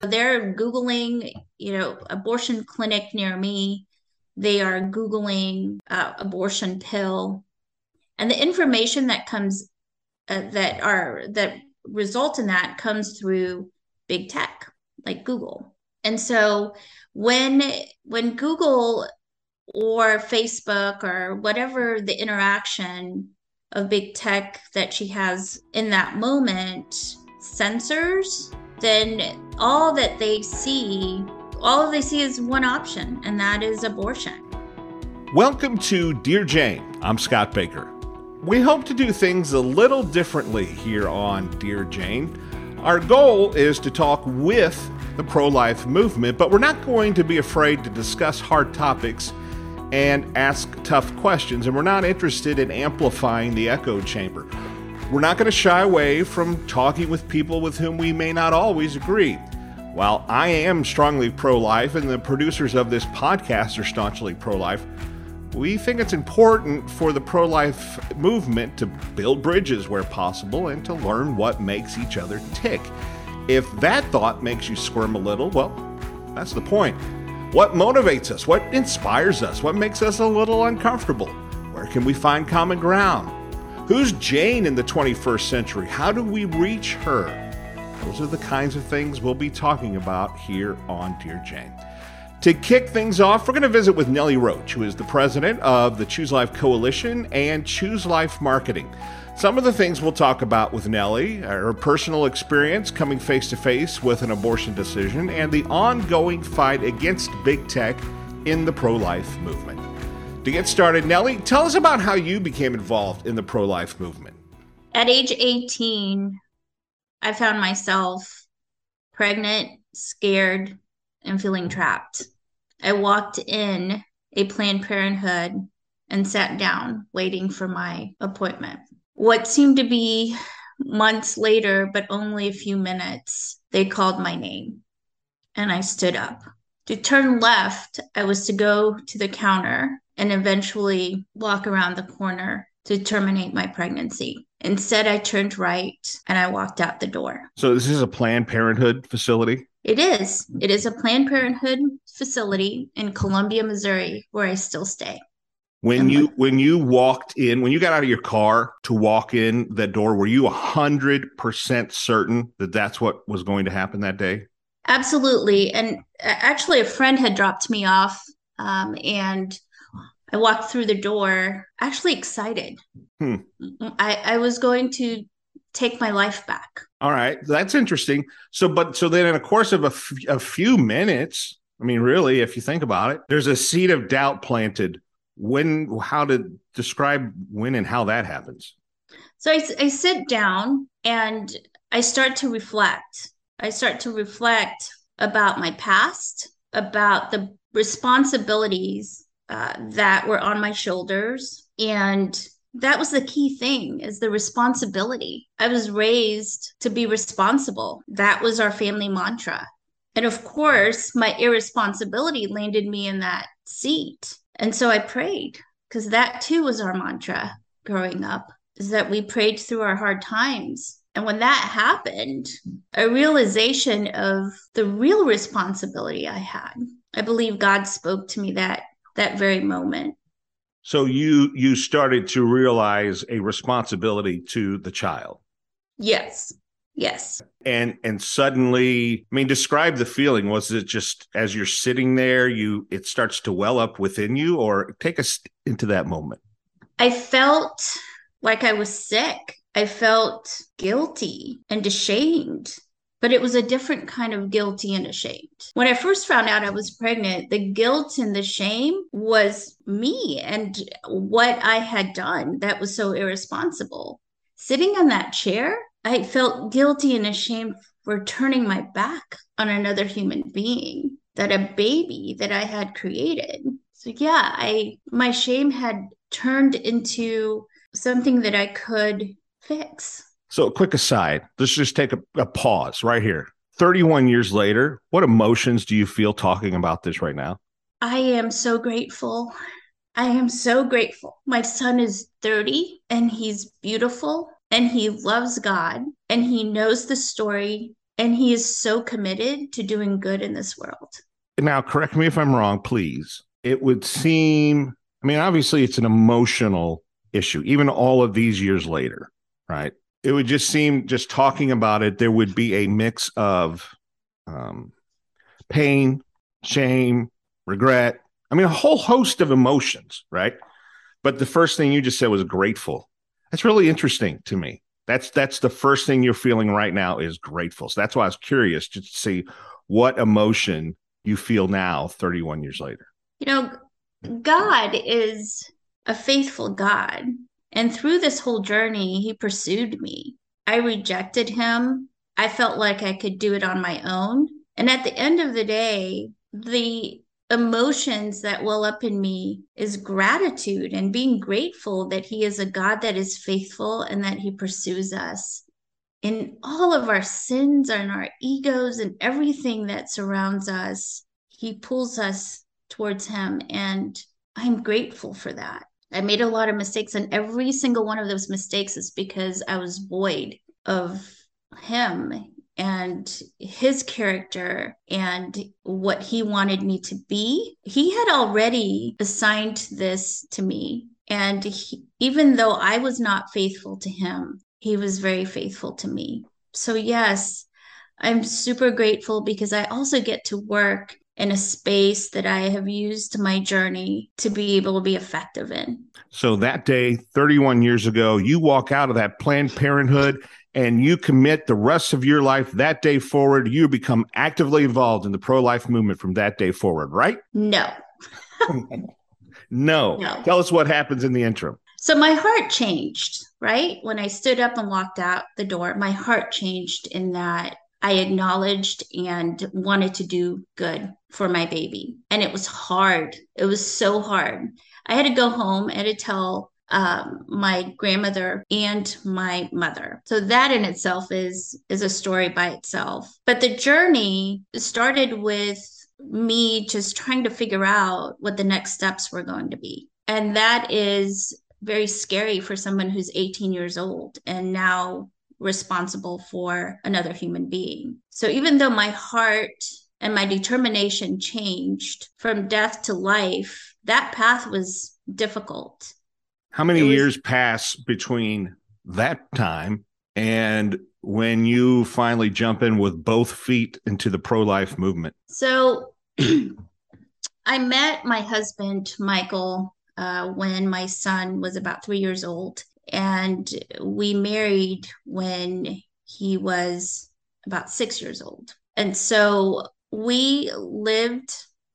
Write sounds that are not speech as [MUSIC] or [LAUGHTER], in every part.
They're Googling, you know, abortion clinic near me. They are Googling uh, abortion pill. And the information that comes uh, that are that result in that comes through big tech like Google. And so when when Google or Facebook or whatever the interaction of big tech that she has in that moment censors, then all that they see, all they see is one option, and that is abortion. Welcome to Dear Jane. I'm Scott Baker. We hope to do things a little differently here on Dear Jane. Our goal is to talk with the pro life movement, but we're not going to be afraid to discuss hard topics and ask tough questions, and we're not interested in amplifying the echo chamber. We're not going to shy away from talking with people with whom we may not always agree. While I am strongly pro life and the producers of this podcast are staunchly pro life, we think it's important for the pro life movement to build bridges where possible and to learn what makes each other tick. If that thought makes you squirm a little, well, that's the point. What motivates us? What inspires us? What makes us a little uncomfortable? Where can we find common ground? Who's Jane in the 21st century? How do we reach her? Those are the kinds of things we'll be talking about here on Dear Jane. To kick things off, we're going to visit with Nelly Roach, who is the president of the Choose Life Coalition and Choose Life Marketing. Some of the things we'll talk about with Nelly her personal experience coming face to face with an abortion decision and the ongoing fight against big tech in the pro life movement. To get started, Nelly, tell us about how you became involved in the pro life movement. At age 18, I found myself pregnant, scared, and feeling trapped. I walked in a Planned Parenthood and sat down waiting for my appointment. What seemed to be months later, but only a few minutes, they called my name and I stood up. To turn left, I was to go to the counter and eventually walk around the corner to terminate my pregnancy. Instead, I turned right and I walked out the door. So, this is a Planned Parenthood facility? It is. It is a Planned Parenthood facility in Columbia, Missouri, where I still stay. When you when you walked in, when you got out of your car to walk in that door, were you a hundred percent certain that that's what was going to happen that day? Absolutely. And actually, a friend had dropped me off, um, and I walked through the door, actually excited. Hmm. I, I was going to take my life back. All right, that's interesting. So, but so then in a course of a, f- a few minutes, I mean, really, if you think about it, there's a seed of doubt planted. When, how to describe when and how that happens? So I, I sit down and I start to reflect. I start to reflect about my past, about the responsibilities uh, that were on my shoulders, and that was the key thing is the responsibility. I was raised to be responsible. That was our family mantra. And of course my irresponsibility landed me in that seat. And so i prayed because that too was our mantra growing up is that we prayed through our hard times and when that happened a realization of the real responsibility i had i believe god spoke to me that that very moment so you you started to realize a responsibility to the child. Yes. Yes. And and suddenly, I mean, describe the feeling. Was it just as you're sitting there, you it starts to well up within you, or take us into that moment? I felt like I was sick. I felt guilty and ashamed but it was a different kind of guilty and ashamed. When I first found out I was pregnant, the guilt and the shame was me and what I had done that was so irresponsible. Sitting on that chair, I felt guilty and ashamed for turning my back on another human being, that a baby that I had created. So yeah, I my shame had turned into something that I could fix so, a quick aside, let's just take a, a, pause right here. 31 years later, what emotions do you feel talking about this right now? I am so grateful. I am so grateful. My son is 30 and he's beautiful and he loves God and he knows the story And he is so committed to doing good in this world. Now, correct me if I'm wrong, please. It would seem, I mean, obviously, it's an emotional issue, even all of these years later, right? It would just seem, just talking about it, there would be a mix of um, pain, shame, regret. I mean, a whole host of emotions, right? But the first thing you just said was grateful. That's really interesting to me. That's that's the first thing you're feeling right now is grateful. So that's why I was curious to see what emotion you feel now 31 years later. You know, God is a faithful God. And through this whole journey, he pursued me. I rejected him. I felt like I could do it on my own. And at the end of the day, the emotions that well up in me is gratitude and being grateful that he is a God that is faithful and that he pursues us in all of our sins and our egos and everything that surrounds us. He pulls us towards him. And I'm grateful for that. I made a lot of mistakes, and every single one of those mistakes is because I was void of him and his character and what he wanted me to be. He had already assigned this to me. And he, even though I was not faithful to him, he was very faithful to me. So, yes, I'm super grateful because I also get to work in a space that I have used my journey to be able to be effective in. So that day, 31 years ago, you walk out of that Planned Parenthood and you commit the rest of your life that day forward. You become actively involved in the pro life movement from that day forward, right? No. [LAUGHS] no. no. Tell us what happens in the interim. So my heart changed, right? When I stood up and walked out the door, my heart changed in that I acknowledged and wanted to do good for my baby. And it was hard. It was so hard. I had to go home and to tell um, my grandmother and my mother. So that in itself is is a story by itself. But the journey started with me just trying to figure out what the next steps were going to be. And that is very scary for someone who's 18 years old and now responsible for another human being. So even though my heart and my determination changed from death to life, that path was difficult. How many was, years pass between that time and when you finally jump in with both feet into the pro life movement? So [CLEARS THROAT] I met my husband, Michael, uh, when my son was about three years old and we married when he was about six years old. And so we lived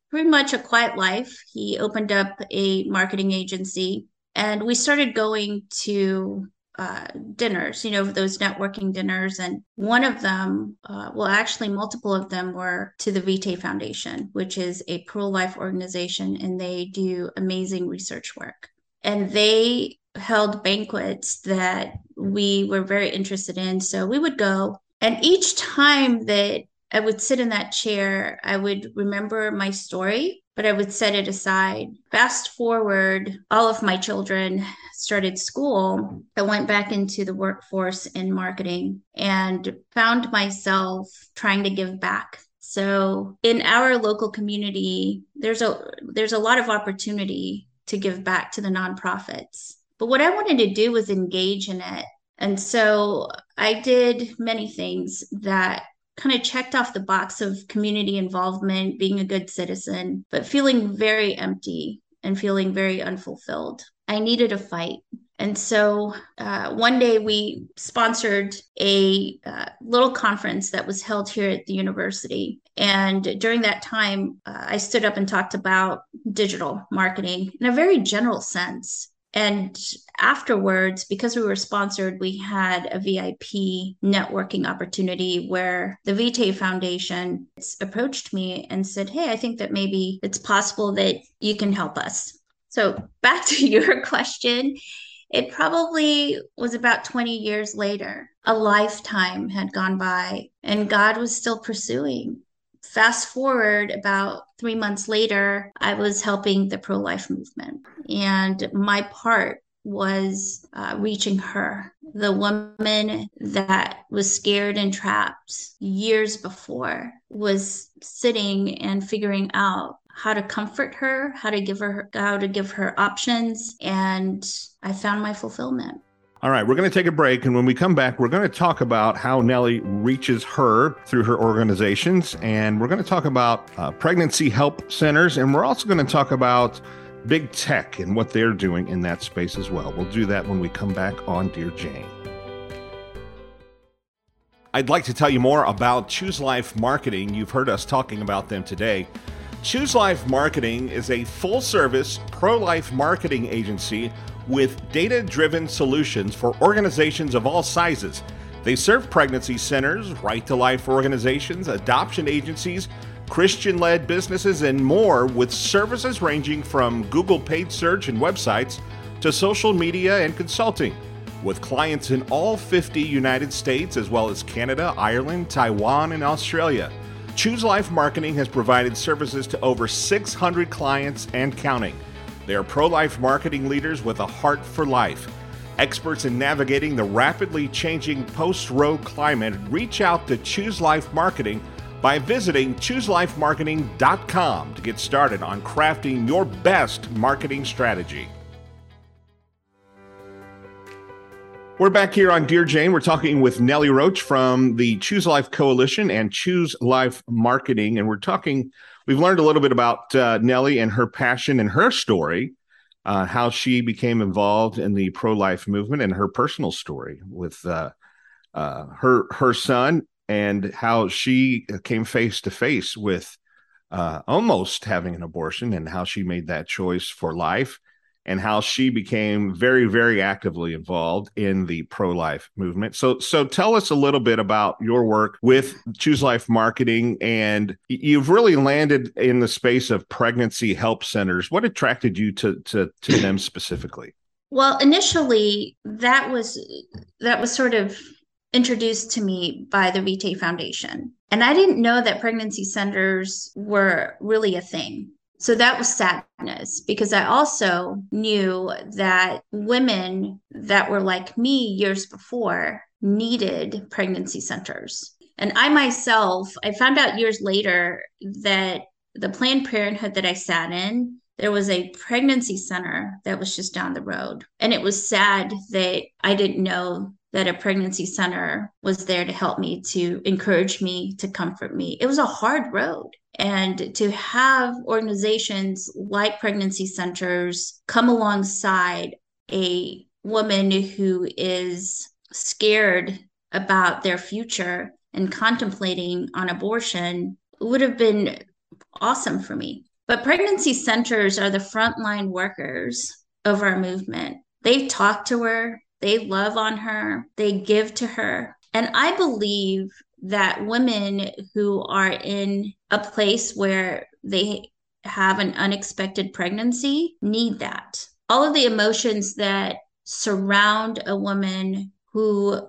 pretty much a quiet life. He opened up a marketing agency and we started going to uh, dinners, you know, those networking dinners. And one of them, uh, well, actually, multiple of them were to the Vitae Foundation, which is a pro life organization, and they do amazing research work. And they held banquets that we were very interested in. So we would go. And each time that I would sit in that chair, I would remember my story, but I would set it aside. Fast forward, all of my children started school. I went back into the workforce in marketing and found myself trying to give back. So in our local community, there's a there's a lot of opportunity to give back to the nonprofits. But what I wanted to do was engage in it. And so I did many things that kind of checked off the box of community involvement, being a good citizen, but feeling very empty and feeling very unfulfilled. I needed a fight. And so uh, one day we sponsored a uh, little conference that was held here at the university. And during that time, uh, I stood up and talked about digital marketing in a very general sense. And afterwards, because we were sponsored, we had a VIP networking opportunity where the Vitae Foundation approached me and said, Hey, I think that maybe it's possible that you can help us. So, back [LAUGHS] to your question, it probably was about 20 years later. A lifetime had gone by, and God was still pursuing. Fast forward about three months later, I was helping the pro life movement. And my part was uh, reaching her, the woman that was scared and trapped years before, was sitting and figuring out how to comfort her, how to give her how to give her options, and I found my fulfillment. All right, we're going to take a break. And when we come back, we're going to talk about how Nelly reaches her through her organizations. And we're going to talk about uh, pregnancy help centers. And we're also going to talk about big tech and what they're doing in that space as well. We'll do that when we come back on Dear Jane. I'd like to tell you more about Choose Life Marketing. You've heard us talking about them today. Choose Life Marketing is a full service pro life marketing agency with data driven solutions for organizations of all sizes. They serve pregnancy centers, right to life organizations, adoption agencies, Christian led businesses, and more with services ranging from Google paid search and websites to social media and consulting. With clients in all 50 United States, as well as Canada, Ireland, Taiwan, and Australia. Choose Life Marketing has provided services to over 600 clients and counting. They are pro life marketing leaders with a heart for life. Experts in navigating the rapidly changing post Roe climate, reach out to Choose Life Marketing by visiting chooselifemarketing.com to get started on crafting your best marketing strategy. We're back here on Dear Jane. We're talking with Nelly Roach from the Choose Life Coalition and Choose Life Marketing. And we're talking, we've learned a little bit about uh, Nelly and her passion and her story, uh, how she became involved in the pro life movement and her personal story with uh, uh her her son and how she came face to face with uh, almost having an abortion and how she made that choice for life and how she became very very actively involved in the pro-life movement so so tell us a little bit about your work with choose life marketing and you've really landed in the space of pregnancy help centers what attracted you to to, to [LAUGHS] them specifically well initially that was that was sort of introduced to me by the Vitae Foundation. And I didn't know that pregnancy centers were really a thing. So that was sadness because I also knew that women that were like me years before needed pregnancy centers. And I myself, I found out years later that the Planned Parenthood that I sat in, there was a pregnancy center that was just down the road. And it was sad that I didn't know that a pregnancy center was there to help me, to encourage me, to comfort me. It was a hard road. And to have organizations like pregnancy centers come alongside a woman who is scared about their future and contemplating on abortion would have been awesome for me. But pregnancy centers are the frontline workers of our movement. They talk to her, they love on her, they give to her. And I believe that women who are in a place where they have an unexpected pregnancy need that. All of the emotions that surround a woman who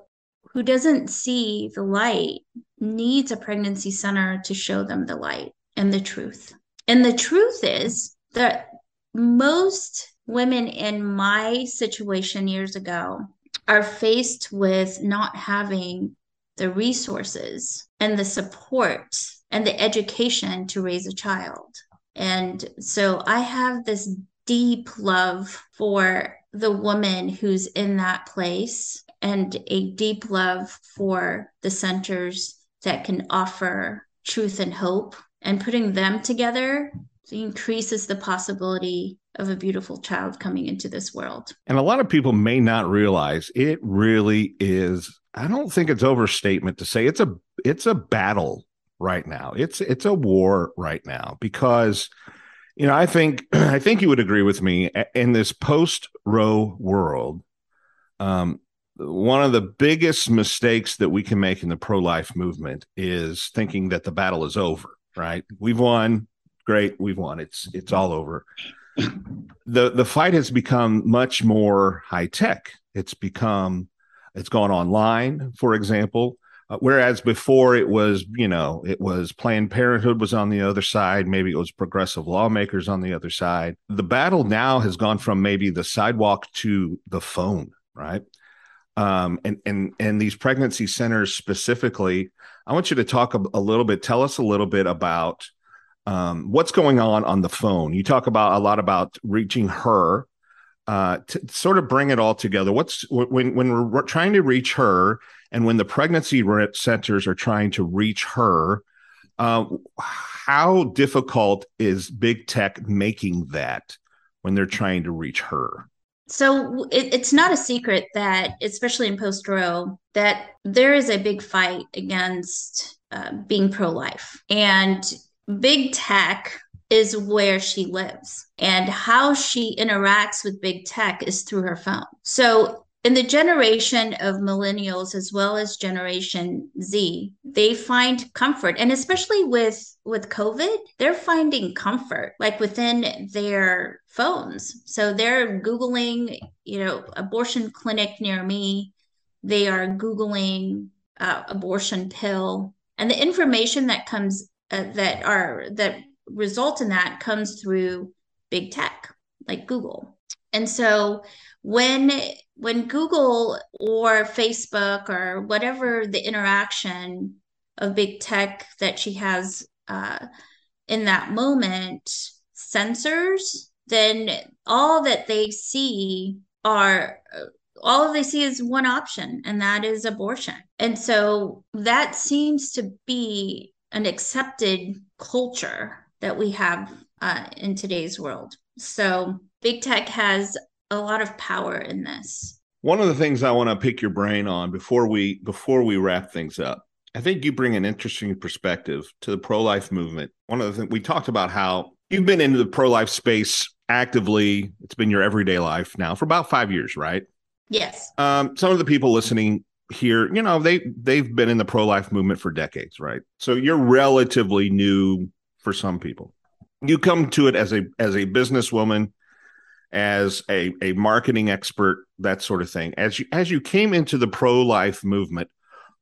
who doesn't see the light needs a pregnancy center to show them the light and the truth. And the truth is that most women in my situation years ago are faced with not having the resources and the support and the education to raise a child. And so I have this deep love for the woman who's in that place and a deep love for the centers that can offer truth and hope and putting them together increases the possibility of a beautiful child coming into this world. And a lot of people may not realize it really is I don't think it's overstatement to say it's a it's a battle right now. It's it's a war right now because you know, I think [CLEARS THROAT] I think you would agree with me in this post Roe world. Um, one of the biggest mistakes that we can make in the pro life movement is thinking that the battle is over. Right? We've won. Great, we've won. It's it's all over the the fight has become much more high tech. It's become it's gone online, for example. Uh, whereas before it was, you know, it was Planned Parenthood was on the other side. Maybe it was progressive lawmakers on the other side. The battle now has gone from maybe the sidewalk to the phone, right? Um, and and and these pregnancy centers specifically, I want you to talk a, a little bit. Tell us a little bit about um, what's going on on the phone. You talk about a lot about reaching her. Uh, to sort of bring it all together. What's when when we're trying to reach her and when the pregnancy centers are trying to reach her, uh, how difficult is big tech making that when they're trying to reach her? So it, it's not a secret that, especially in post Roe, that there is a big fight against uh, being pro life. And big tech is where she lives. And how she interacts with big tech is through her phone. So in the generation of millennials as well as generation z they find comfort and especially with with covid they're finding comfort like within their phones. So they're googling you know abortion clinic near me. They are googling uh, abortion pill. And the information that comes uh, that are that result in that comes through big tech like google. And so when when Google or Facebook or whatever the interaction of big tech that she has uh, in that moment censors, then all that they see are all they see is one option, and that is abortion. And so that seems to be an accepted culture that we have uh, in today's world. So big tech has a lot of power in this. One of the things I want to pick your brain on before we before we wrap things up. I think you bring an interesting perspective to the pro-life movement. One of the things we talked about how you've been into the pro-life space actively. It's been your everyday life now for about 5 years, right? Yes. Um, some of the people listening here, you know, they they've been in the pro-life movement for decades, right? So you're relatively new for some people. You come to it as a as a businesswoman as a, a marketing expert, that sort of thing. As you as you came into the pro life movement,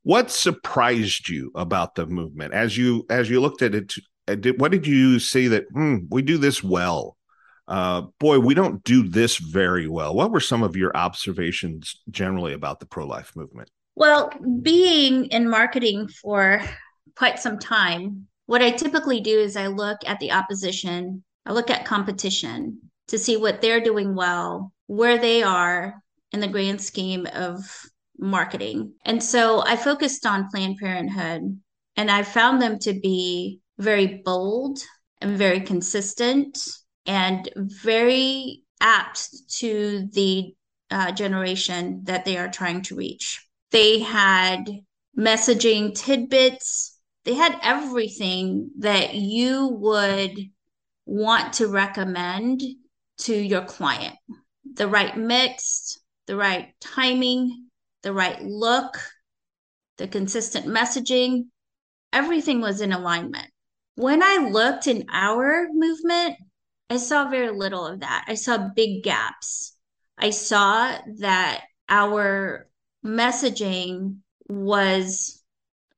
what surprised you about the movement as you as you looked at it? Uh, what did you see that hmm, we do this well? Uh, boy, we don't do this very well. What were some of your observations generally about the pro life movement? Well, being in marketing for quite some time, what I typically do is I look at the opposition, I look at competition, to see what they're doing well, where they are in the grand scheme of marketing. And so I focused on Planned Parenthood and I found them to be very bold and very consistent and very apt to the uh, generation that they are trying to reach. They had messaging tidbits, they had everything that you would want to recommend to your client the right mix, the right timing, the right look, the consistent messaging. Everything was in alignment. When I looked in our movement, I saw very little of that. I saw big gaps. I saw that our messaging was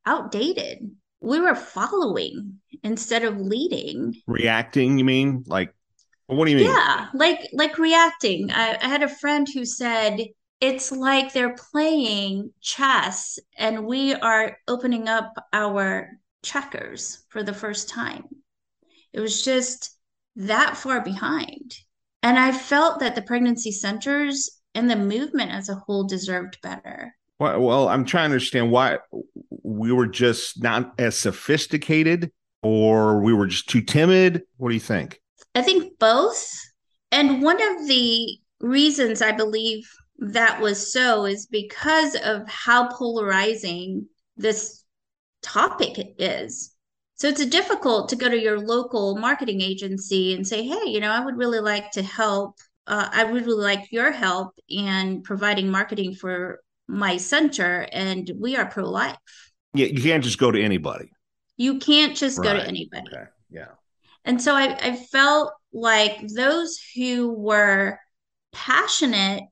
outdated. We were following instead of leading. Reacting, you mean? Like what do you mean? Yeah, like like reacting. I, I had a friend who said it's like they're playing chess and we are opening up our checkers for the first time. It was just that far behind. And I felt that the pregnancy centers and the movement as a whole deserved better. Well, well, I'm trying to understand why we were just not as sophisticated or we were just too timid. What do you think? I think both. And one of the reasons I believe that was so is because of how polarizing this topic is. So it's difficult to go to your local marketing agency and say, hey, you know, I would really like to help. Uh, I would really like your help in providing marketing for my center, and we are pro life. Yeah, you can't just go to anybody. You can't just right. go to anybody. Okay. Yeah. And so I, I felt like those who were passionate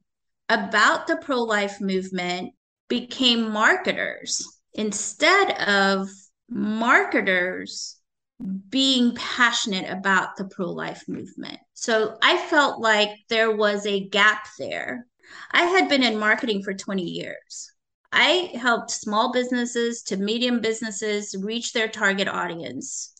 about the pro life movement became marketers instead of marketers being passionate about the pro life movement. So I felt like there was a gap there. I had been in marketing for 20 years. I helped small businesses to medium businesses reach their target audience,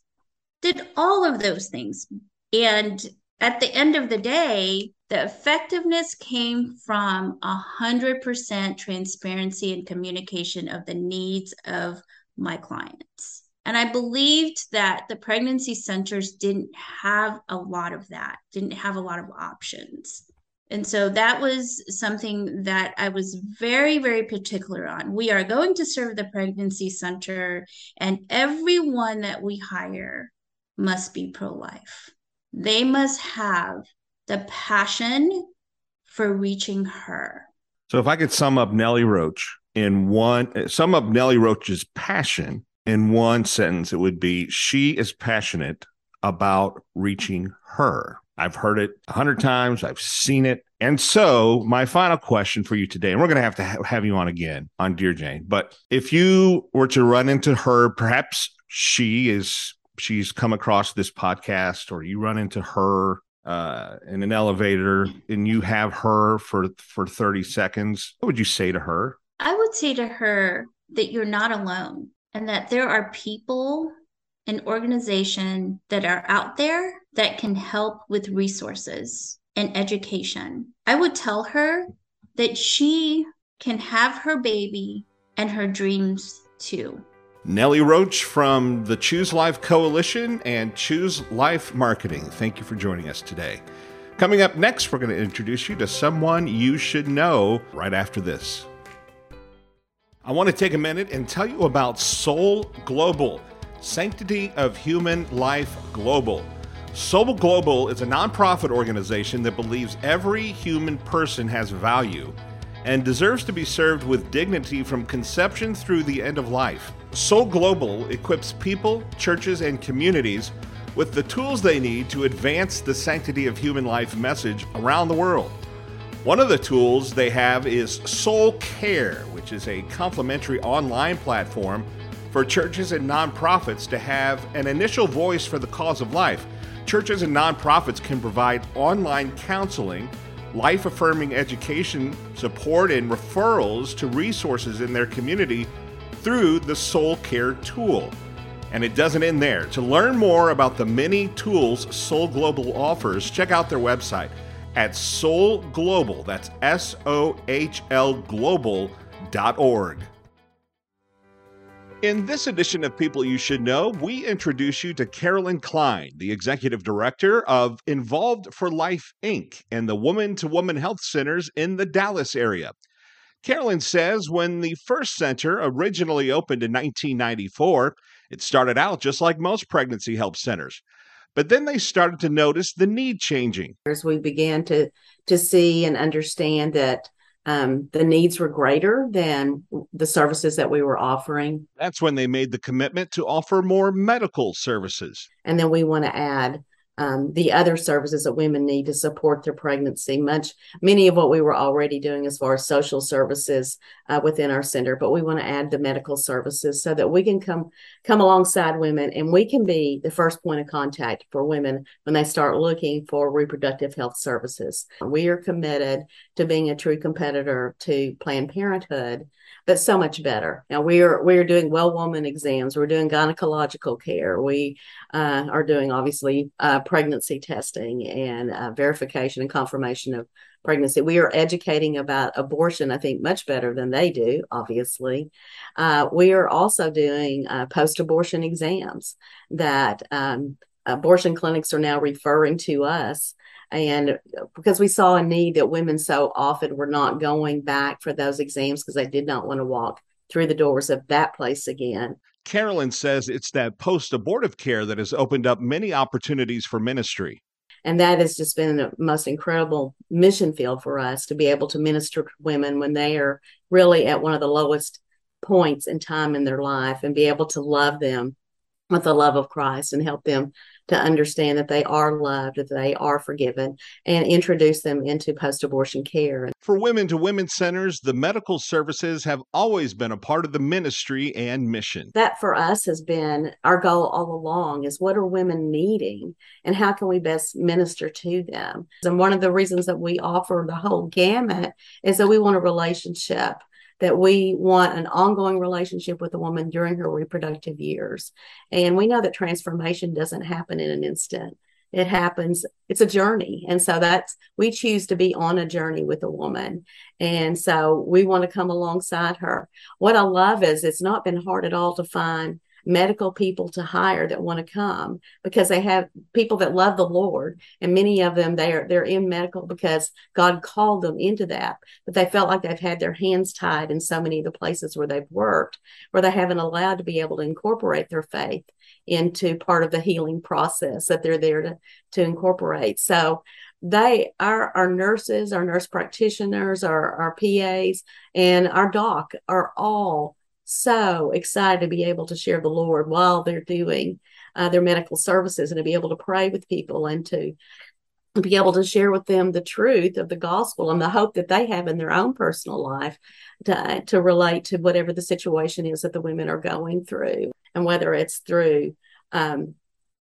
did all of those things. And at the end of the day, the effectiveness came from 100% transparency and communication of the needs of my clients. And I believed that the pregnancy centers didn't have a lot of that, didn't have a lot of options. And so that was something that I was very, very particular on. We are going to serve the pregnancy center, and everyone that we hire must be pro life. They must have the passion for reaching her. So, if I could sum up Nelly Roach in one, sum up Nelly Roach's passion in one sentence, it would be she is passionate about reaching her. I've heard it a hundred times. I've seen it. And so, my final question for you today, and we're going to have to ha- have you on again on Dear Jane. But if you were to run into her, perhaps she is she's come across this podcast, or you run into her uh, in an elevator, and you have her for for thirty seconds. What would you say to her? I would say to her that you're not alone, and that there are people and organization that are out there that can help with resources and education. I would tell her that she can have her baby and her dreams too. Nelly Roach from the Choose Life Coalition and Choose Life Marketing. Thank you for joining us today. Coming up next, we're going to introduce you to someone you should know right after this. I want to take a minute and tell you about SOHL Global, Sanctity of Human Life Global. SOHL Global is a nonprofit organization that believes every human person has value and deserves to be served with dignity from conception through the end of life. SOHL Global equips people, churches, and communities with the tools they need to advance the sanctity of human life message around the world. One of the tools they have is Soul Care, which is a complimentary online platform for churches and nonprofits to have an initial voice for the cause of life Churches and nonprofits can provide online counseling, life affirming education, support, and referrals to resources in their community through the Soul Care tool. And it doesn't end there. To learn more about the many tools SOHL Global offers, check out their website at SOHL Global. That's S O H L Global.org. In this edition of People You Should Know, we introduce you to Carolyn Klein, the executive director of Involved for Life Inc. and the Woman to Woman Health Centers in the Dallas area. Carolyn says when the first center originally opened in 1994, it started out just like most pregnancy help centers. But then they started to notice the need changing. As we began to to see and understand that um, the needs were greater than the services that we were offering. That's when they made the commitment to offer more medical services. And then we want to add um, the other services that women need to support their pregnancy. Much, many of what we were already doing as far as social services uh, within our center, but we want to add the medical services so that we can come come alongside women and we can be the first point of contact for women when they start looking for reproductive health services. We are committed to being a true competitor to Planned Parenthood but so much better. Now we're we're doing well woman exams. We're doing gynecological care. We uh, are doing obviously uh, pregnancy testing and uh, verification and confirmation of pregnancy. We are educating about abortion. I think much better than they do. Obviously, uh, we are also doing uh, post-abortion exams that. Um, abortion clinics are now referring to us and because we saw a need that women so often were not going back for those exams because they did not want to walk through the doors of that place again. Carolyn says it's that post abortive care that has opened up many opportunities for ministry. And that has just been the most incredible mission field for us to be able to minister to women when they are really at one of the lowest points in time in their life and be able to love them with the love of Christ and help them to understand that they are loved, that they are forgiven, and introduce them into post abortion care. For Women to Women centers, the medical services have always been a part of the ministry and mission. That for us has been our goal all along is what are women needing and how can we best minister to them? And one of the reasons that we offer the whole gamut is that we want a relationship that we want an ongoing relationship with a woman during her reproductive years. And we know that transformation doesn't happen in an instant. It happens, it's a journey. And so that's, we choose to be on a journey with a woman. And so we want to come alongside her. What I love is it's not been hard at all to find medical people to hire that want to come because they have people that love the Lord and many of them they are they're in medical because God called them into that but they felt like they've had their hands tied in so many of the places where they've worked where they haven't allowed to be able to incorporate their faith into part of the healing process that they're there to to incorporate. So they our our nurses our nurse practitioners our our PAs and our doc are all so excited to be able to share the Lord while they're doing uh, their medical services and to be able to pray with people and to be able to share with them the truth of the gospel and the hope that they have in their own personal life to, to relate to whatever the situation is that the women are going through. And whether it's through um,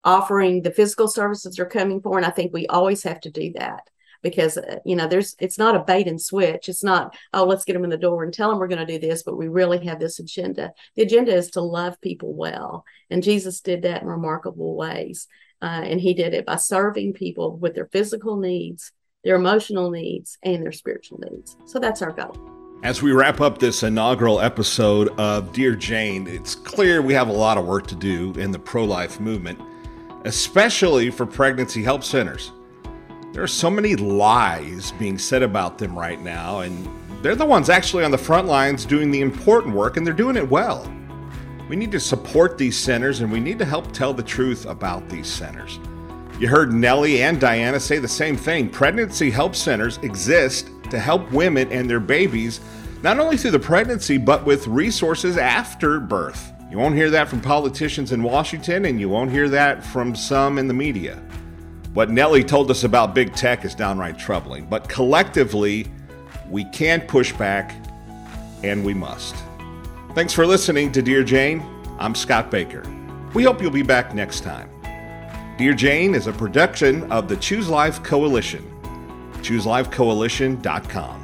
offering the physical services they're coming for and i think we always have to do that because uh, you know there's it's not a bait and switch. It's not oh let's get them in the door and tell them we're going to do this but we really have this agenda. The agenda is to love people well and jesus did that in remarkable ways uh, and he did it by serving people with their physical needs their emotional needs and their spiritual needs. So that's our goal. As we wrap up this inaugural episode of Dear Jane, it's clear we have a lot of work to do in the pro life movement, especially for pregnancy help centers. There are so many lies being said about them right now, and they're the ones actually on the front lines doing the important work, and they're doing it well. We need to support these centers, and we need to help tell the truth about these centers. You heard Nelly and Diana say the same thing. Pregnancy help centers exist to help women and their babies, not only through the pregnancy, but with resources after birth. You won't hear that from politicians in Washington, and you won't hear that from some in the media. What Nelly told us about big tech is downright troubling, but collectively, we can push back and we must. Thanks for listening to Dear Jane. I'm Scott Baker. We hope you'll be back next time. Dear Jane is a production of the Choose Life Coalition. ChooseLifeCoalition.com.